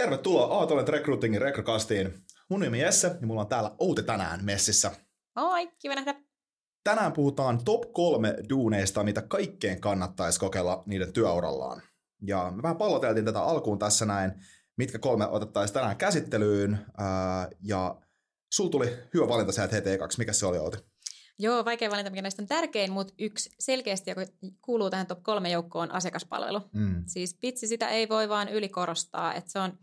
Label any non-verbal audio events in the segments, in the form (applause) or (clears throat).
Tervetuloa Aaltolen Recruitingin Rekrokastiin. Mun nimi Jesse ja mulla on täällä Outi tänään messissä. Moi, kiva nähdä. Tänään puhutaan top kolme duuneista, mitä kaikkeen kannattaisi kokeilla niiden työurallaan. Ja me vähän palloteltiin tätä alkuun tässä näin, mitkä kolme otettaisiin tänään käsittelyyn. ja sul tuli hyvä valinta sieltä heti ekaksi. Mikä se oli, Outi? Joo, vaikea valinta, mikä näistä on tärkein, mutta yksi selkeästi, joka kuuluu tähän top kolme joukkoon, on asiakaspalvelu. Mm. Siis vitsi, sitä ei voi vaan ylikorostaa, että se on,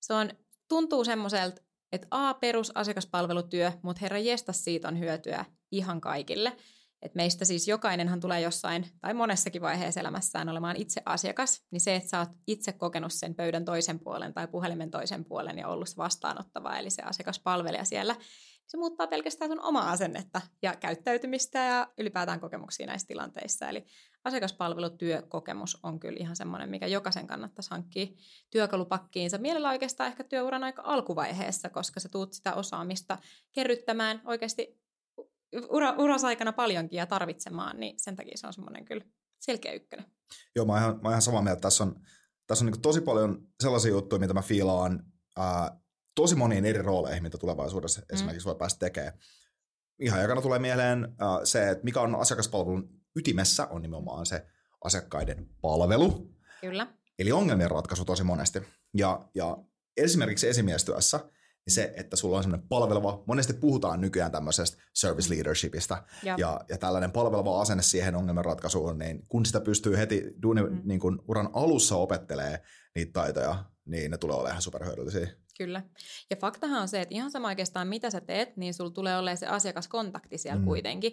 se on tuntuu semmoiselta, että A, perusasiakaspalvelutyö, mutta herra jestas siitä on hyötyä ihan kaikille. Et meistä siis jokainenhan tulee jossain tai monessakin vaiheessa elämässään olemaan itse asiakas, niin se, että sä oot itse kokenut sen pöydän toisen puolen tai puhelimen toisen puolen ja ollut vastaanottava, eli se asiakaspalvelija siellä, se muuttaa pelkästään sun omaa asennetta ja käyttäytymistä ja ylipäätään kokemuksia näissä tilanteissa. Eli asiakaspalvelutyökokemus on kyllä ihan semmoinen, mikä jokaisen kannattaisi hankkia työkalupakkiinsa. Mielellä oikeastaan ehkä työuran aika alkuvaiheessa, koska sä tuut sitä osaamista kerryttämään oikeasti ura, urasaikana paljonkin ja tarvitsemaan, niin sen takia se on semmoinen kyllä selkeä ykkönen. Joo, mä oon ihan, mä oon ihan samaa mieltä. Tässä on, tässä on niin tosi paljon sellaisia juttuja, mitä mä fiilaan ää, tosi moniin eri rooleihin, mitä tulevaisuudessa mm. esimerkiksi voi päästä tekemään. Ihan jakana tulee mieleen uh, se, että mikä on asiakaspalvelun ytimessä, on nimenomaan se asiakkaiden palvelu. Kyllä. Eli ongelmien ratkaisu tosi monesti. Ja, ja esimerkiksi esimiestyössä niin se, että sulla on semmoinen palveleva, monesti puhutaan nykyään tämmöisestä service leadershipista, ja, ja tällainen palveleva asenne siihen ongelmanratkaisuun, niin kun sitä pystyy heti duuni, mm. niin kun uran alussa opettelee niitä taitoja, niin ne tulee olemaan ihan superhyödyllisiä. Kyllä. Ja faktahan on se, että ihan sama oikeastaan mitä sä teet, niin sulla tulee olemaan se asiakaskontakti siellä mm. kuitenkin.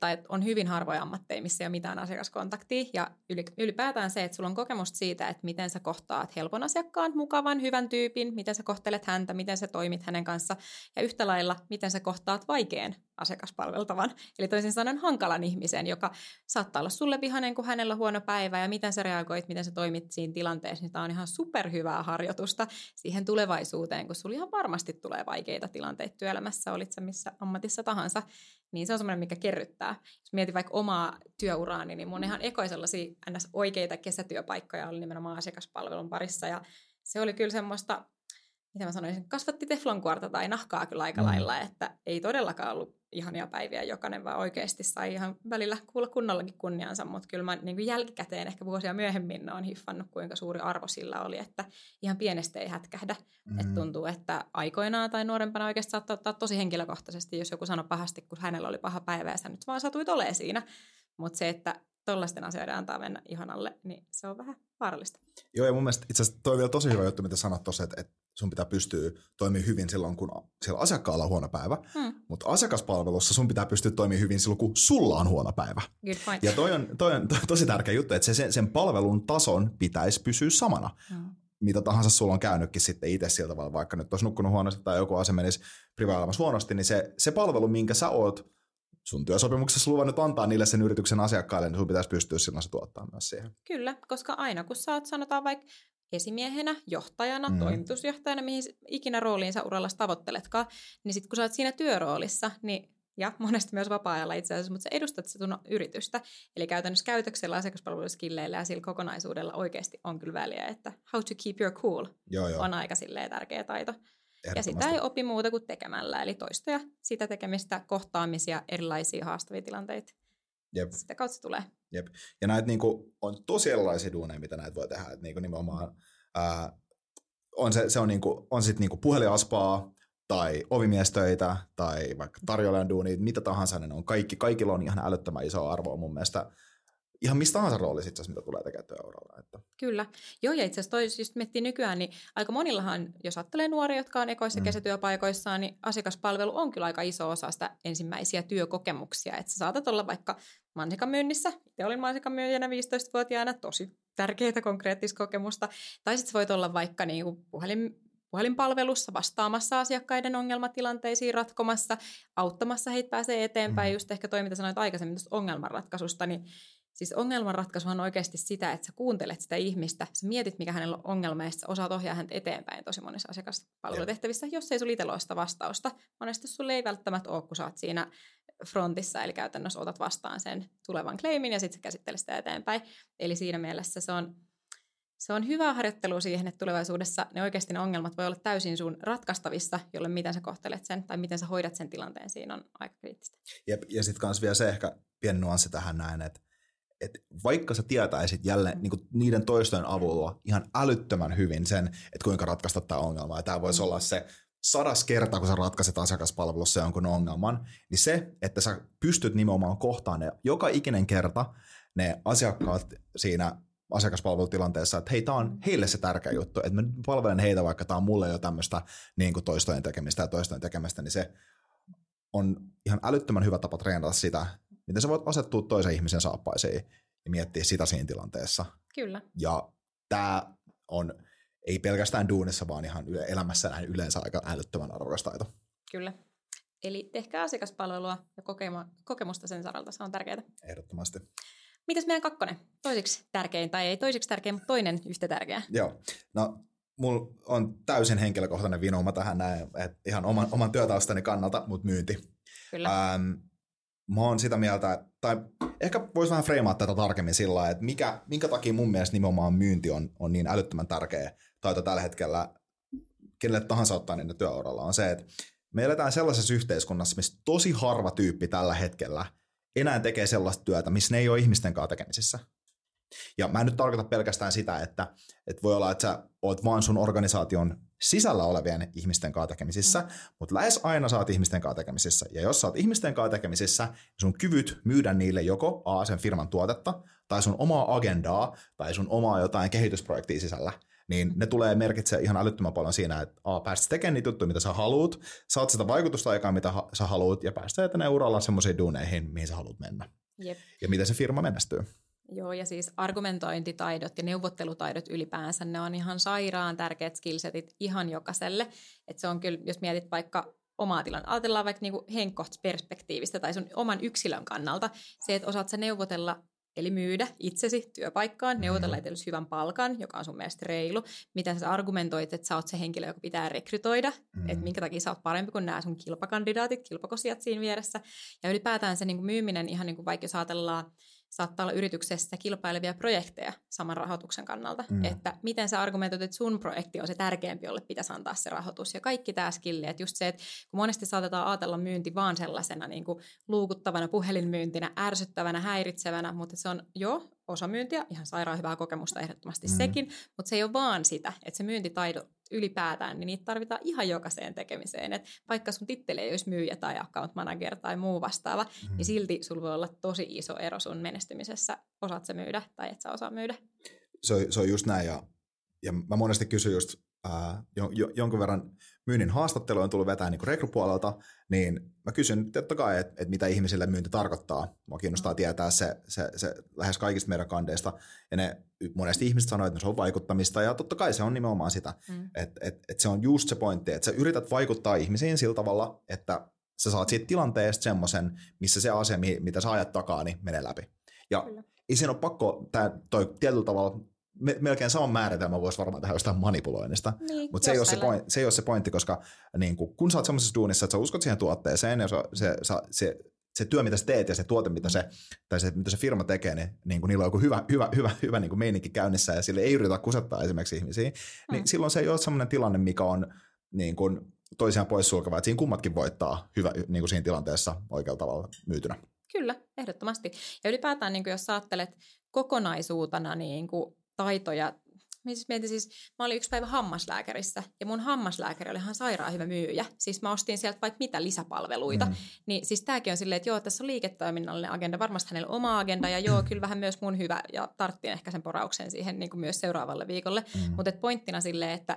Tai on hyvin harvoja ammatteja, missä ei ole mitään asiakaskontaktia. Ja ylipäätään se, että sulla on kokemusta siitä, että miten sä kohtaat helpon asiakkaan, mukavan, hyvän tyypin, miten sä kohtelet häntä, miten sä toimit hänen kanssa. Ja yhtä lailla, miten sä kohtaat vaikean asiakaspalveltavan. Eli toisin sanoen hankalan ihmisen, joka saattaa olla sulle vihainen, kun hänellä on huono päivä. Ja miten sä reagoit, miten sä toimit siinä tilanteessa, niin tämä on ihan superhyvää harjoitusta siihen tulevaisuuteen kun sulla ihan varmasti tulee vaikeita tilanteita työelämässä, olit sä missä ammatissa tahansa, niin se on semmoinen, mikä kerryttää. Jos mietin vaikka omaa työuraani, niin mun ihan ekoi sellaisia ns. oikeita kesätyöpaikkoja oli nimenomaan asiakaspalvelun parissa, ja se oli kyllä semmoista, mitä mä sanoisin, kasvatti teflonkuorta tai nahkaa kyllä aika mm. lailla, että ei todellakaan ollut ihania päiviä jokainen, vaan oikeasti sai ihan välillä kuulla kunnollakin kunniansa, mutta kyllä mä niin kuin jälkikäteen ehkä vuosia myöhemmin on hiffannut, kuinka suuri arvo sillä oli, että ihan pienestä ei hätkähdä. Mm-hmm. Että tuntuu, että aikoinaan tai nuorempana oikeasti saattaa ottaa tosi henkilökohtaisesti, jos joku sanoi pahasti, kun hänellä oli paha päivä ja sä nyt vaan satuit olemaan siinä. Mutta se, että tollaisten asioiden antaa mennä ihanalle, niin se on vähän vaarallista. Joo, ja mun mielestä itse asiassa toi on vielä tosi hyvä juttu, mitä sanot tuossa, että, että sun pitää pystyä toimimaan hyvin silloin, kun siellä asiakkaalla on huono päivä, hmm. mutta asiakaspalvelussa sun pitää pystyä toimimaan hyvin silloin, kun sulla on huono päivä. Good point. Ja toi on, toi on, on tosi tärkeä juttu, että se, sen, sen palvelun tason pitäisi pysyä samana. Hmm. Mitä tahansa sulla on käynytkin sitten itse sillä tavalla, vaikka nyt olisi nukkunut huonosti tai joku asia menisi huonosti, niin se, se palvelu, minkä sä oot sun työsopimuksessa luvannut antaa niille sen yrityksen asiakkaille, niin sun pitäisi pystyä silloin se tuottaa myös siihen. Kyllä, koska aina kun sä oot sanotaan vaikka esimiehenä, johtajana, mm. toimitusjohtajana, mihin ikinä rooliin sä uralla tavoitteletkaan, niin sitten kun sä oot siinä työroolissa, niin ja monesti myös vapaa-ajalla itse asiassa, mutta sä edustat sitä yritystä. Eli käytännössä käytöksellä, asiakaspalveluskilleillä ja sillä kokonaisuudella oikeasti on kyllä väliä, että how to keep your cool joo, joo. on aika tärkeä taito. Ja sitä ei opi muuta kuin tekemällä, eli toistoja, sitä tekemistä, kohtaamisia, erilaisia haastavia tilanteita. Jep. Sitä kautta se tulee. Jep. Ja näitä niinku, on tosi erilaisia duuneja, mitä näitä voi tehdä. Et niinku nimenomaan, ää, on se, se on, niinku, on sit niinku puhelinaspaa, tai ovimiestöitä, tai vaikka tarjoilijan duuni, mitä tahansa ne on. Kaikki, kaikilla on ihan älyttömän iso arvo mun mielestä ihan mistä tahansa roolissa itse asiassa, mitä tulee tekemään työuralla. Että. Kyllä. Joo, ja itse asiassa toi, just miettii nykyään, niin aika monillahan, jos ajattelee nuoria, jotka on ekoissa mm. kesätyöpaikoissaan, niin asiakaspalvelu on kyllä aika iso osa sitä ensimmäisiä työkokemuksia. Että sä saatat olla vaikka mansikamyynnissä, itse olin mansikamyyjänä 15-vuotiaana, tosi tärkeää konkreettista kokemusta. Tai sitten voit olla vaikka niin kuin puhelin, puhelinpalvelussa vastaamassa asiakkaiden ongelmatilanteisiin ratkomassa, auttamassa heitä pääsee eteenpäin, mm. just ehkä toi, mitä sanoit aikaisemmin tuosta ongelmanratkaisusta, niin Siis ongelmanratkaisu on oikeasti sitä, että sä kuuntelet sitä ihmistä, sä mietit, mikä hänellä on ongelma, ja sä osaat ohjaa häntä eteenpäin tosi monissa asiakaspalvelutehtävissä, jos ei sulla itsellä ole sitä vastausta. Monesti sulla ei välttämättä ole, kun sä oot siinä frontissa, eli käytännössä otat vastaan sen tulevan claimin, ja sitten sä käsittelet sitä eteenpäin. Eli siinä mielessä se on, se on hyvä harjoittelu siihen, että tulevaisuudessa ne oikeasti ne ongelmat voi olla täysin sun ratkaistavissa, jolle miten sä kohtelet sen tai miten sä hoidat sen tilanteen, siinä on aika kriittistä. Jep, ja sitten kans vielä se ehkä pieni nuanssi tähän näin, että et vaikka sä tietäisit jälleen mm. niin niiden toistojen avulla ihan älyttömän hyvin sen, että kuinka ratkaista tämä ongelma, ja tämä voisi mm. olla se sadas kerta, kun sä ratkaiset asiakaspalvelussa jonkun ongelman, niin se, että sä pystyt nimenomaan kohtaan ne joka ikinen kerta ne asiakkaat siinä asiakaspalvelutilanteessa, että hei, tämä on heille se tärkeä juttu, että mä palvelen heitä, vaikka tämä on mulle jo tämmöistä niin kuin toistojen tekemistä ja toistojen tekemistä, niin se on ihan älyttömän hyvä tapa treenata sitä, miten sä voit asettua toisen ihmisen saappaisiin ja miettiä sitä siinä tilanteessa. Kyllä. Ja tämä on ei pelkästään duunissa, vaan ihan elämässä näin yleensä aika älyttömän arvokas taito. Kyllä. Eli tehkää asiakaspalvelua ja kokemusta sen saralta, se on tärkeää. Ehdottomasti. Mitäs meidän kakkonen? Toiseksi tärkein, tai ei toiseksi tärkein, mutta toinen yhtä tärkeä. Joo. No, mulla on täysin henkilökohtainen vinouma tähän näin, että ihan oman, oman työtaustani kannalta, mutta myynti. Kyllä. Ähm, mä oon sitä mieltä, tai ehkä voisi vähän freimaa tätä tarkemmin sillä että mikä, minkä takia mun mielestä nimenomaan myynti on, on niin älyttömän tärkeä taito tällä hetkellä kenelle tahansa ottaa niiden työuralla, on se, että me eletään sellaisessa yhteiskunnassa, missä tosi harva tyyppi tällä hetkellä enää tekee sellaista työtä, missä ne ei ole ihmisten kanssa tekemisissä. Ja mä en nyt tarkoita pelkästään sitä, että, että voi olla, että sä oot vaan sun organisaation sisällä olevien ihmisten kanssa tekemisissä, mm. mutta lähes aina oot ihmisten kanssa tekemisissä. Ja jos oot ihmisten kanssa tekemisissä, niin sun kyvyt myydä niille joko A, sen firman tuotetta, tai sun omaa agendaa, tai sun omaa jotain kehitysprojektia sisällä, niin ne tulee merkitse ihan älyttömän paljon siinä, että A, päästä tekemään niitä juttuja, mitä sä haluut, saat sitä vaikutusta aikaa, mitä ha- sä haluut, ja päästä eteenä uralla semmoisiin duuneihin, mihin sä haluat mennä. Jep. Ja miten se firma menestyy. Joo, ja siis argumentointitaidot ja neuvottelutaidot ylipäänsä, ne on ihan sairaan tärkeät skillsetit ihan jokaiselle. Että se on kyllä, jos mietit vaikka omaa tilannetta, ajatellaan vaikka niinku perspektiivistä tai sun oman yksilön kannalta, se, että osaat sä neuvotella Eli myydä itsesi työpaikkaan, mm-hmm. neuvotella itsellesi hyvän palkan, joka on sun mielestä reilu. Miten sä argumentoit, että sä oot se henkilö, joka pitää rekrytoida, mm-hmm. että minkä takia sä oot parempi kuin nämä sun kilpakandidaatit, kilpakosijat siinä vieressä. Ja ylipäätään se niin kuin myyminen, ihan niin kuin vaikka jos ajatellaan saattaa olla yrityksessä kilpailevia projekteja saman rahoituksen kannalta. Mm. Että miten sä argumentoit, että sun projekti on se tärkeämpi, jolle pitäisi antaa se rahoitus. Ja kaikki tämä skilli, että just se, että kun monesti saatetaan ajatella myynti vaan sellaisena niin kuin luukuttavana puhelinmyyntinä, ärsyttävänä, häiritsevänä, mutta se on jo osa myyntiä, ihan sairaan hyvää kokemusta ehdottomasti mm. sekin, mutta se ei ole vaan sitä, että se myyntitaito ylipäätään, niin niitä tarvitaan ihan jokaiseen tekemiseen. Et vaikka sun titteli ei olisi myyjä tai account manager tai muu vastaava, mm. niin silti sulla voi olla tosi iso ero sun menestymisessä, osaat sä myydä tai et sä osaa myydä. Se on, se on just näin ja, ja mä monesti kysyn just ää, jo, jo, jonkun verran myynnin haastatteluja on tullut vetää niin rekrypuolelta, niin mä kysyn totta kai, että, että mitä ihmisille myynti tarkoittaa. Mua kiinnostaa mm. tietää se, se, se lähes kaikista meidän kandeista. Ja ne monesti ihmiset sanoo, että se on vaikuttamista, ja totta kai se on nimenomaan sitä. Mm. Että et, et se on just se pointti, että sä yrität vaikuttaa ihmisiin sillä tavalla, että sä saat siitä tilanteesta semmoisen, missä se asia, mitä sä ajat takaa, niin menee läpi. Ja Kyllä. ei siinä ole pakko, tää, toi tietyllä tavalla me, melkein saman määritelmä voisi varmaan tehdä jostain manipuloinnista, niin, mutta se, ei se, point, se ei ole se pointti, koska niin kun, kun sä oot semmoisessa duunissa, että sä uskot siihen tuotteeseen ja se, se, se, se työ, mitä sä teet ja se tuote, mitä se, tai se, mitä se firma tekee, niin, niin niillä on joku hyvä, hyvä, hyvä, hyvä niin kuin meininki käynnissä ja sille ei yritä kusettaa esimerkiksi ihmisiä, niin mm. silloin se ei ole semmoinen tilanne, mikä on niin kuin toisiaan poissulkeva, että siinä kummatkin voittaa hyvä, niin kuin siinä tilanteessa oikealla tavalla myytynä. Kyllä, ehdottomasti. Ja ylipäätään, niin kuin jos ajattelet kokonaisuutena niin kuin taitoja. Mä siis mietin siis, mä olin yksi päivä hammaslääkärissä ja mun hammaslääkäri oli ihan sairaan hyvä myyjä. Siis mä ostin sieltä vaikka mitä lisäpalveluita. Mm. Niin siis tääkin on silleen, että joo, tässä on liiketoiminnallinen agenda, varmasti hänellä oma agenda ja joo, (clears throat) kyllä vähän myös mun hyvä ja tarttiin ehkä sen porauksen siihen niin kuin myös seuraavalle viikolle. Mm. Mutta pointtina silleen, että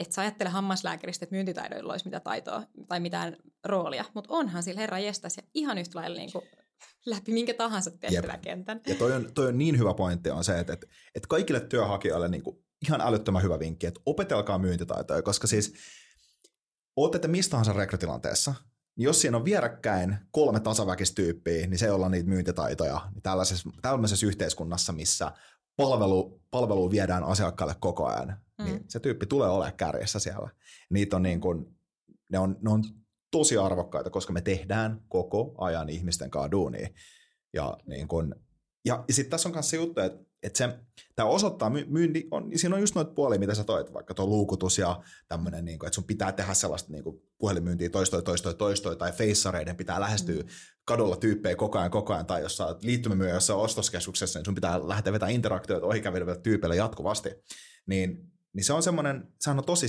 että sä ajattele hammaslääkäristä, että myyntitaidoilla olisi mitä taitoa tai mitään roolia, mutta onhan sillä herra jestas ja ihan yhtä lailla niin kuin (laughs) läpi minkä tahansa tehtäväkentän. Ja toi on, toi on niin hyvä pointti on se, että, että, että kaikille työhakijoille niin kuin ihan älyttömän hyvä vinkki, että opetelkaa myyntitaitoja, koska siis ootte mistä tahansa rekrytilanteessa, niin jos siinä on vierekkäin kolme tasaväkistyyppiä, niin se ei olla niitä myyntitaitoja niin tällaisessa, tällaisessa yhteiskunnassa, missä palvelu, palvelu viedään asiakkaalle koko ajan, mm. niin se tyyppi tulee olemaan kärjessä siellä. Niitä on niin kuin, ne on, ne on tosi arvokkaita, koska me tehdään koko ajan ihmisten kanssa duunia. Ja, niin kun, ja, ja sitten tässä on myös se juttu, että että se, tämä osoittaa myynti, on, siinä on just noita puolia, mitä sä toit, vaikka tuo luukutus ja tämmöinen, niin kuin, että sun pitää tehdä sellaista niin kuin puhelinmyyntiä toistoi, toistoi, toistoi, tai feissareiden pitää lähestyä mm. kadulla tyyppejä koko ajan, koko ajan, tai jos sä liittymämyö jossain ostoskeskuksessa, niin sun pitää lähteä vetämään interaktioita ohikävelyville tyypeille jatkuvasti. Niin, niin se on semmoinen, se on tosi,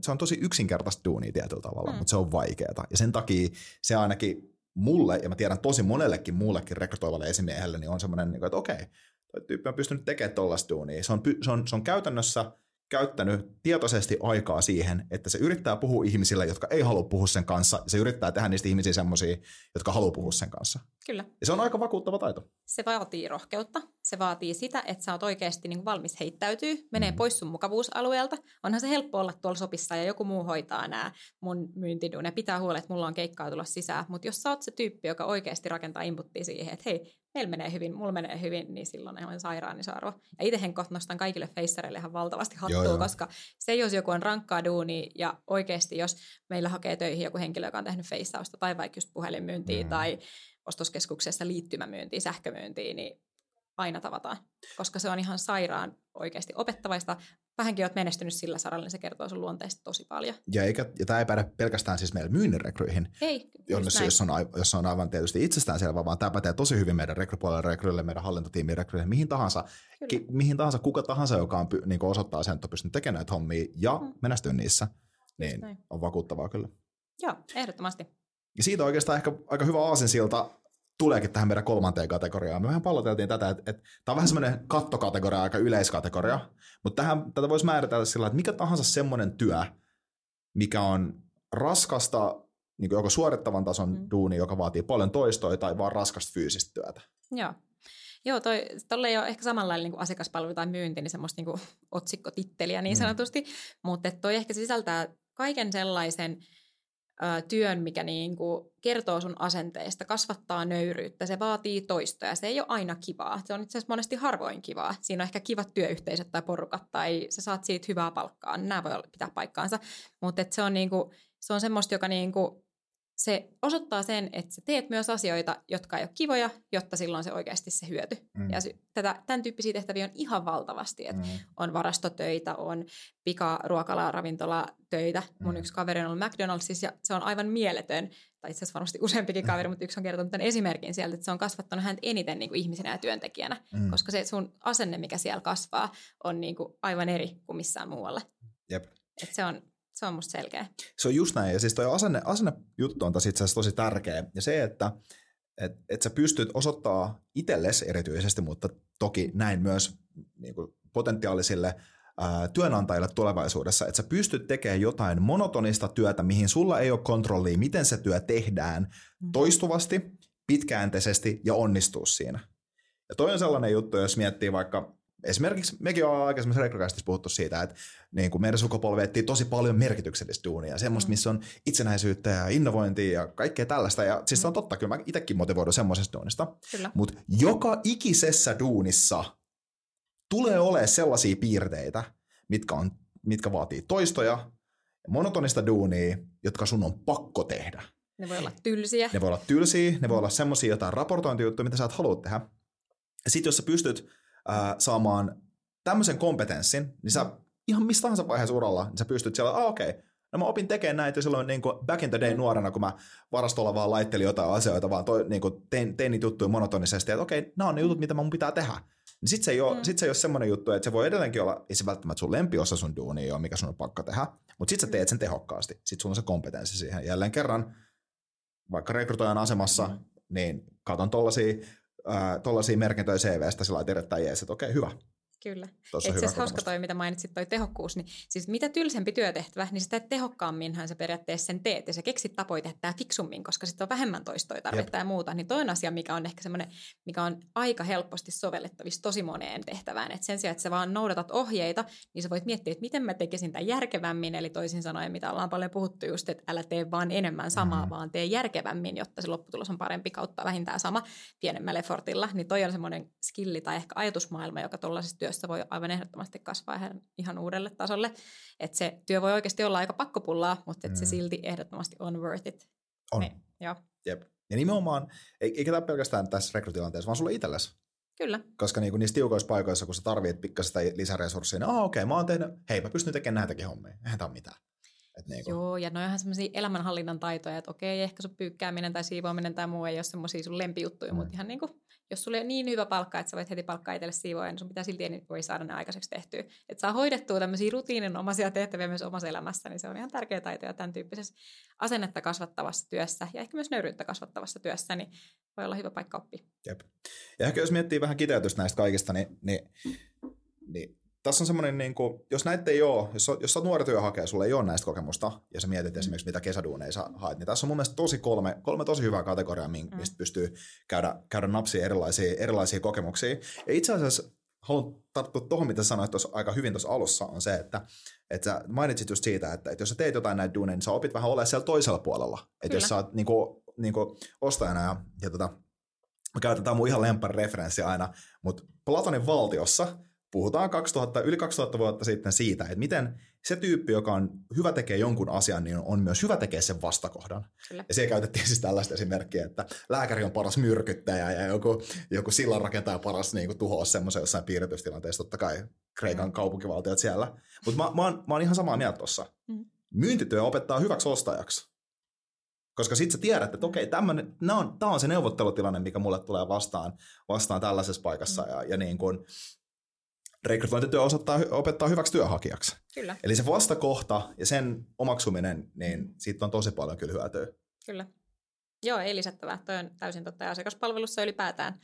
se on tosi yksinkertaista duunia tietyllä tavalla, mm. mutta se on vaikeaa. Ja sen takia se ainakin mulle, ja mä tiedän tosi monellekin muullekin rekrytoivalle esimiehelle, niin on semmoinen, niin että okei, toi tyyppi on pystynyt tekemään tollaista duunia. Se on, se, on, se on käytännössä käyttänyt tietoisesti aikaa siihen, että se yrittää puhua ihmisille, jotka ei halua puhua sen kanssa, ja se yrittää tehdä niistä ihmisiä semmoisia, jotka haluaa puhua sen kanssa. Kyllä. Ja se on aika vakuuttava taito. Se vaatii rohkeutta. Se vaatii sitä, että sä oot oikeasti niin valmis heittäytyy, menee mm. pois sun mukavuusalueelta. Onhan se helppo olla tuolla sopissa ja joku muu hoitaa nämä mun myyntiduun ja pitää huolen, että mulla on keikkaa tulla sisään. Mutta jos sä oot se tyyppi, joka oikeasti rakentaa inputtia siihen, että hei, meillä menee hyvin, mulla menee hyvin, niin silloin on sairaan iso arvo. Ja itse kohta nostan kaikille feissareille ihan valtavasti hattua, joo, joo. koska se, jos joku on rankkaa duuni ja oikeasti, jos meillä hakee töihin joku henkilö, joka on tehnyt feissausta tai vaikka just puhelinmyyntiä mm. tai ostoskeskuksessa liittymämyyntiä, sähkömyyntiä, niin aina tavataan, koska se on ihan sairaan oikeasti opettavaista. Vähänkin olet menestynyt sillä saralla, niin se kertoo sun luonteesta tosi paljon. Ja, eikä, ja tämä ei päde pelkästään siis meidän myynnin rekryihin, ei, jos, jos, on, jos on aivan tietysti itsestäänselvä, vaan tämä pätee tosi hyvin meidän rekrypuolelle rekryille, meidän hallintotiimin rekryille, mihin tahansa, ki, mihin tahansa, kuka tahansa, joka on, niin osoittaa sen, että on pystynyt tekemään näitä hommia ja mm. menestyä niissä, niin on vakuuttavaa kyllä. Joo, ehdottomasti. Ja siitä oikeastaan ehkä aika hyvä aasinsilta tuleekin tähän meidän kolmanteen kategoriaan. Me vähän palloteltiin tätä, että, että tämä on vähän semmoinen kattokategoria, aika yleiskategoria, mutta tähän, tätä voisi määritellä sillä että mikä tahansa semmoinen työ, mikä on raskasta, niin joko suorittavan tason mm. duuni, joka vaatii paljon toistoja, tai vaan raskasta fyysistä työtä. Joo. Joo, toi, tolle ei ole ehkä samanlainen niin asiakaspalvelu tai myynti, niin semmoista niin otsikkotitteliä niin mm. sanotusti, mm. mutta toi ehkä sisältää kaiken sellaisen, työn, mikä niin kuin kertoo sun asenteesta, kasvattaa nöyryyttä, se vaatii toistoja. Se ei ole aina kivaa. Se on itse asiassa monesti harvoin kivaa. Siinä on ehkä kivat työyhteisöt tai porukat tai sä saat siitä hyvää palkkaa. Nämä voi pitää paikkaansa. Mutta se on, niin kuin, se on semmoista, joka niin kuin se osoittaa sen, että sä teet myös asioita, jotka ei ole kivoja, jotta silloin se oikeasti se hyöty. Mm. Ja tätä, tämän tyyppisiä tehtäviä on ihan valtavasti. Että mm. On varastotöitä, on pikaruokala, ravintolatöitä. Mun mm. yksi kaveri on ollut McDonaldsissa ja se on aivan mieletön, tai itse asiassa varmasti useampikin kaveri, (laughs) mutta yksi on kertonut tämän esimerkin sieltä, että se on kasvattanut häntä eniten niin kuin ihmisenä ja työntekijänä, mm. koska se sun asenne, mikä siellä kasvaa, on niin kuin aivan eri kuin missään muualla. Jep. Et se on se on musta selkeä. Se on just näin. Ja siis toi asenne, asenne juttu on taas itse asiassa tosi tärkeä. Ja se, että et, et sä pystyt osoittaa itsellesi erityisesti, mutta toki näin myös niin kuin potentiaalisille ää, työnantajille tulevaisuudessa, että sä pystyt tekemään jotain monotonista työtä, mihin sulla ei ole kontrollia, miten se työ tehdään mm. toistuvasti, pitkäänteisesti ja onnistuu siinä. Ja toi on sellainen juttu, jos miettii vaikka esimerkiksi mekin ollaan aikaisemmassa rekrykästissä puhuttu siitä, että niin kuin meidän sukupolvi etsii tosi paljon merkityksellistä duunia, semmoista, missä on itsenäisyyttä ja innovointia ja kaikkea tällaista. Ja siis se on totta, kyllä mä itsekin motivoidun semmoisesta duunista. Mutta joka ikisessä duunissa tulee olemaan sellaisia piirteitä, mitkä, on, mitkä vaatii toistoja ja monotonista duunia, jotka sun on pakko tehdä. Ne voi olla tylsiä. Ne voi olla tylsiä, ne voi olla semmoisia jotain raportointijuttuja, mitä sä et halua tehdä. Ja sitten jos sä pystyt ää, saamaan tämmöisen kompetenssin, niin sä ihan mistä tahansa vaiheessa uralla, niin sä pystyt siellä, ah okei, okay, No mä opin tekemään näitä silloin niin kuin back in the day nuorena, kun mä varastolla vaan laittelin jotain asioita, vaan toi, niin kuin tein, tein niitä juttuja monotonisesti, että okei, okay, nämä on ne jutut, mitä mun pitää tehdä. Niin sit se, ei ole, mm. sit se ei ole semmoinen juttu, että se voi edelleenkin olla, ei se välttämättä sun lempiosa sun duunia ole, mikä sun on pakko tehdä, mutta sit sä teet sen tehokkaasti. Sit sulla on se kompetenssi siihen. Jälleen kerran, vaikka rekrytoijan asemassa, mm. niin katon tollasia tuollaisia merkintöjä CVstä sillä jees, että okei, hyvä. Kyllä. Itse asiassa hauska toi, mitä mainitsit, toi tehokkuus, niin siis mitä tylsempi työtehtävä, niin sitä tehokkaamminhan sä periaatteessa sen teet ja sä keksit tapoja tehdä fiksummin, koska sitten on vähemmän toistoja tarvetta ja muuta. Niin toinen asia, mikä on ehkä semmoinen, mikä on aika helposti sovellettavissa tosi moneen tehtävään. Et sen sijaan, että sä vaan noudatat ohjeita, niin sä voit miettiä, että miten mä tekisin tämän järkevämmin, eli toisin sanoen, mitä ollaan paljon puhuttu just, että älä tee vaan enemmän samaa, mm-hmm. vaan tee järkevämmin, jotta se lopputulos on parempi kautta vähintään sama pienemmällä effortilla. Niin toi on semmoinen skilli tai ehkä ajatusmaailma, joka tuollaisessa työssä voi aivan ehdottomasti kasvaa ihan, ihan uudelle tasolle. Että se työ voi oikeasti olla aika pakkopullaa, mutta et mm. se silti ehdottomasti on worth it. On. Niin, joo. Jep. Ja nimenomaan, eikä tämä pelkästään tässä rekrytilanteessa, vaan sulle itsellesi. Kyllä. Koska niinku niissä tiukoissa paikoissa, kun sä tarvitset pikkasen lisäresursseja, niin okei, okay, mä oon tehnyt, hei mä pystyn tekemään näitäkin hommia, eihän tää ole mitään. Et niinku. Joo, ja ne on ihan semmoisia elämänhallinnan taitoja, että okei, ehkä sun pyykkääminen tai siivoaminen tai muu ei ole semmoisia sun lempijuttuja, mm. mutta ihan niinku, jos sulla on niin hyvä palkka, että sä voit heti palkkaa itselle siivoa, niin sun pitää silti niin voi saada ne aikaiseksi tehtyä. Että saa hoidettua tämmöisiä rutiininomaisia tehtäviä myös omassa elämässä, niin se on ihan tärkeä taito ja tämän tyyppisessä asennetta kasvattavassa työssä ja ehkä myös nöyryyttä kasvattavassa työssä, niin voi olla hyvä paikka oppia. Jep. Ja ehkä jos miettii vähän kiteytystä näistä kaikista, niin, niin, niin tässä on semmoinen, niin kuin, jos näitä ei ole, jos, jos sä oot nuori työhakija, sulla ei ole näistä kokemusta, ja sä mietit mm. esimerkiksi, mitä kesäduuneja sä haet, niin tässä on mun mielestä tosi kolme, kolme tosi hyvää kategoriaa, mm. mistä mm. pystyy käydä, käydä napsia erilaisia, erilaisia kokemuksia. Ja itse asiassa haluan tarttua tuohon, mitä sanoit tuossa aika hyvin tuossa alussa, on se, että, että sä mainitsit just siitä, että, että jos sä teet jotain näitä duuneja, niin sä opit vähän olemaan siellä toisella puolella. Että jos sä oot niin kuin, niin kuin ostajana ja, ja tota, mä käytetään mun ihan lempari referenssi aina, mutta Platonin valtiossa – puhutaan 2000, yli 2000 vuotta sitten siitä, että miten se tyyppi, joka on hyvä tekee jonkun asian, niin on myös hyvä tekee sen vastakohdan. Kyllä. Ja se käytettiin siis tällaista esimerkkiä, että lääkäri on paras myrkyttäjä ja joku, joku sillanrakentaja paras niin kuin, tuhoa semmoisen jossain piirretystilanteessa, totta kai Kreikan mm. kaupunkivaltiot siellä. Mutta mä, mä, oon, mä oon ihan samaa mieltä tuossa. Mm. Myyntityö opettaa hyväksi ostajaksi. Koska sitten sä tiedät, että okei, tämä on, on se neuvottelutilanne, mikä mulle tulee vastaan, vastaan tällaisessa paikassa. Mm. Ja, ja niin kun, rekrytointityö osoittaa, opettaa hyväksi työhakijaksi. Kyllä. Eli se vastakohta ja sen omaksuminen, niin siitä on tosi paljon kyllä hyötyä. Kyllä. Joo, ei lisättävää. Toi on täysin totta. Ja asiakaspalvelussa ylipäätään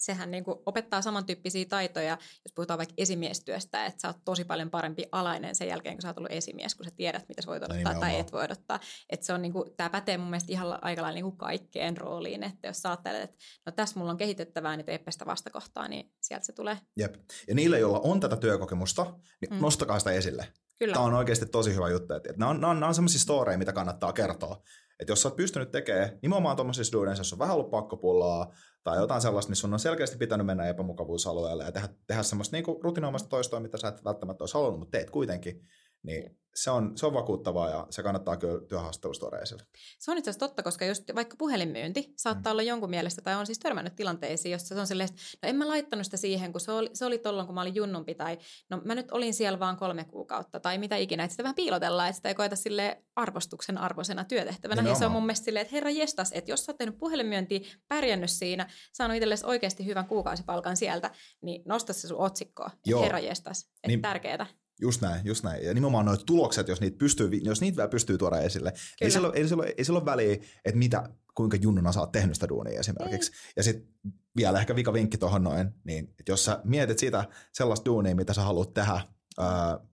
sehän niin kuin opettaa samantyyppisiä taitoja, jos puhutaan vaikka esimiestyöstä, että sä oot tosi paljon parempi alainen sen jälkeen, kun sä oot ollut esimies, kun sä tiedät, mitä sä voit odottaa tai et voi odottaa. Että se on niin kuin, tämä pätee mun mielestä ihan aika lailla niin kuin kaikkeen rooliin, että jos sä ajattelet, että no tässä mulla on kehitettävää, niin teepä sitä vastakohtaa, niin sieltä se tulee. Jep. Ja niille, joilla on tätä työkokemusta, niin mm. nostakaa sitä esille. Kyllä. Tämä on oikeasti tosi hyvä juttu. Että nämä on, nämä on, nämä on sellaisia storeja, mitä kannattaa kertoa. Että jos sä oot pystynyt tekemään nimenomaan tuommoisissa duudeissa, jos on vähän ollut pakkopullaa tai jotain sellaista, missä sun on selkeästi pitänyt mennä epämukavuusalueelle ja tehdä, tehdä semmoista niin rutinoimasta toistoa, mitä sä et välttämättä olisi halunnut, mutta teet kuitenkin, niin se on, se on vakuuttavaa ja se kannattaa kyllä työhaastattelusta esille. Se on itse asiassa totta, koska just vaikka puhelinmyynti saattaa mm. olla jonkun mielestä, tai on siis törmännyt tilanteisiin, jossa se on silleen, no en mä laittanut sitä siihen, kun se oli, se oli tollon, kun mä olin junnumpi, tai no mä nyt olin siellä vaan kolme kuukautta, tai mitä ikinä, että sitä vähän piilotellaan, että sitä ei koeta sille arvostuksen arvoisena työtehtävänä. Ja se on mun mielestä silleen, että herra jestas, että jos sä oot tehnyt puhelinmyöntiä, pärjännyt siinä, saanut itsellesi oikeasti hyvän kuukausipalkan sieltä, niin nosta se sun otsikkoa, herra jestas, että niin, tärkeetä. Just näin, just näin. Ja nimenomaan nuo tulokset, jos niitä, pystyy, jos niitä vielä pystyy tuoda esille. Ei sillä, ei, sillä, ei sillä ole väliä, että mitä, kuinka junnuna sä oot tehnyt sitä duunia esimerkiksi. Ei. Ja sitten vielä ehkä vika vinkki tuohon noin, niin että jos sä mietit sitä sellaista duunia, mitä sä haluat tehdä äh,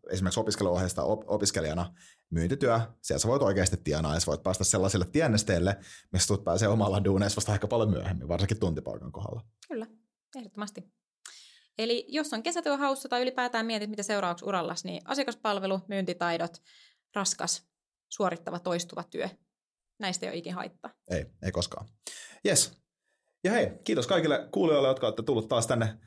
esimerkiksi opiskeluohjeesta op- opiskelijana, myyntityö, siellä sä voit oikeasti tienaa ja sä voit päästä sellaisille tiennesteille, missä tuut pääsee omalla duuneissa vasta aika paljon myöhemmin, varsinkin tuntipalkan kohdalla. Kyllä, ehdottomasti. Eli jos on kesätyö haussa tai ylipäätään mietit, mitä seuraavaksi urallas, niin asiakaspalvelu, myyntitaidot, raskas, suorittava, toistuva työ. Näistä ei ole ikin haittaa. Ei, ei koskaan. Yes. Ja hei, kiitos kaikille kuulijoille, jotka olette tullut taas tänne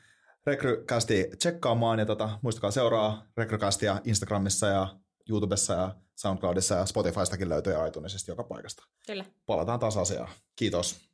Rekrycastia tsekkaamaan. Ja tota, muistakaa seuraa Rekrycastia Instagramissa ja YouTubessa ja SoundCloudissa ja Spotifystakin löytyy aituneisesti joka paikasta. Kyllä. Palataan taas asiaan. Kiitos.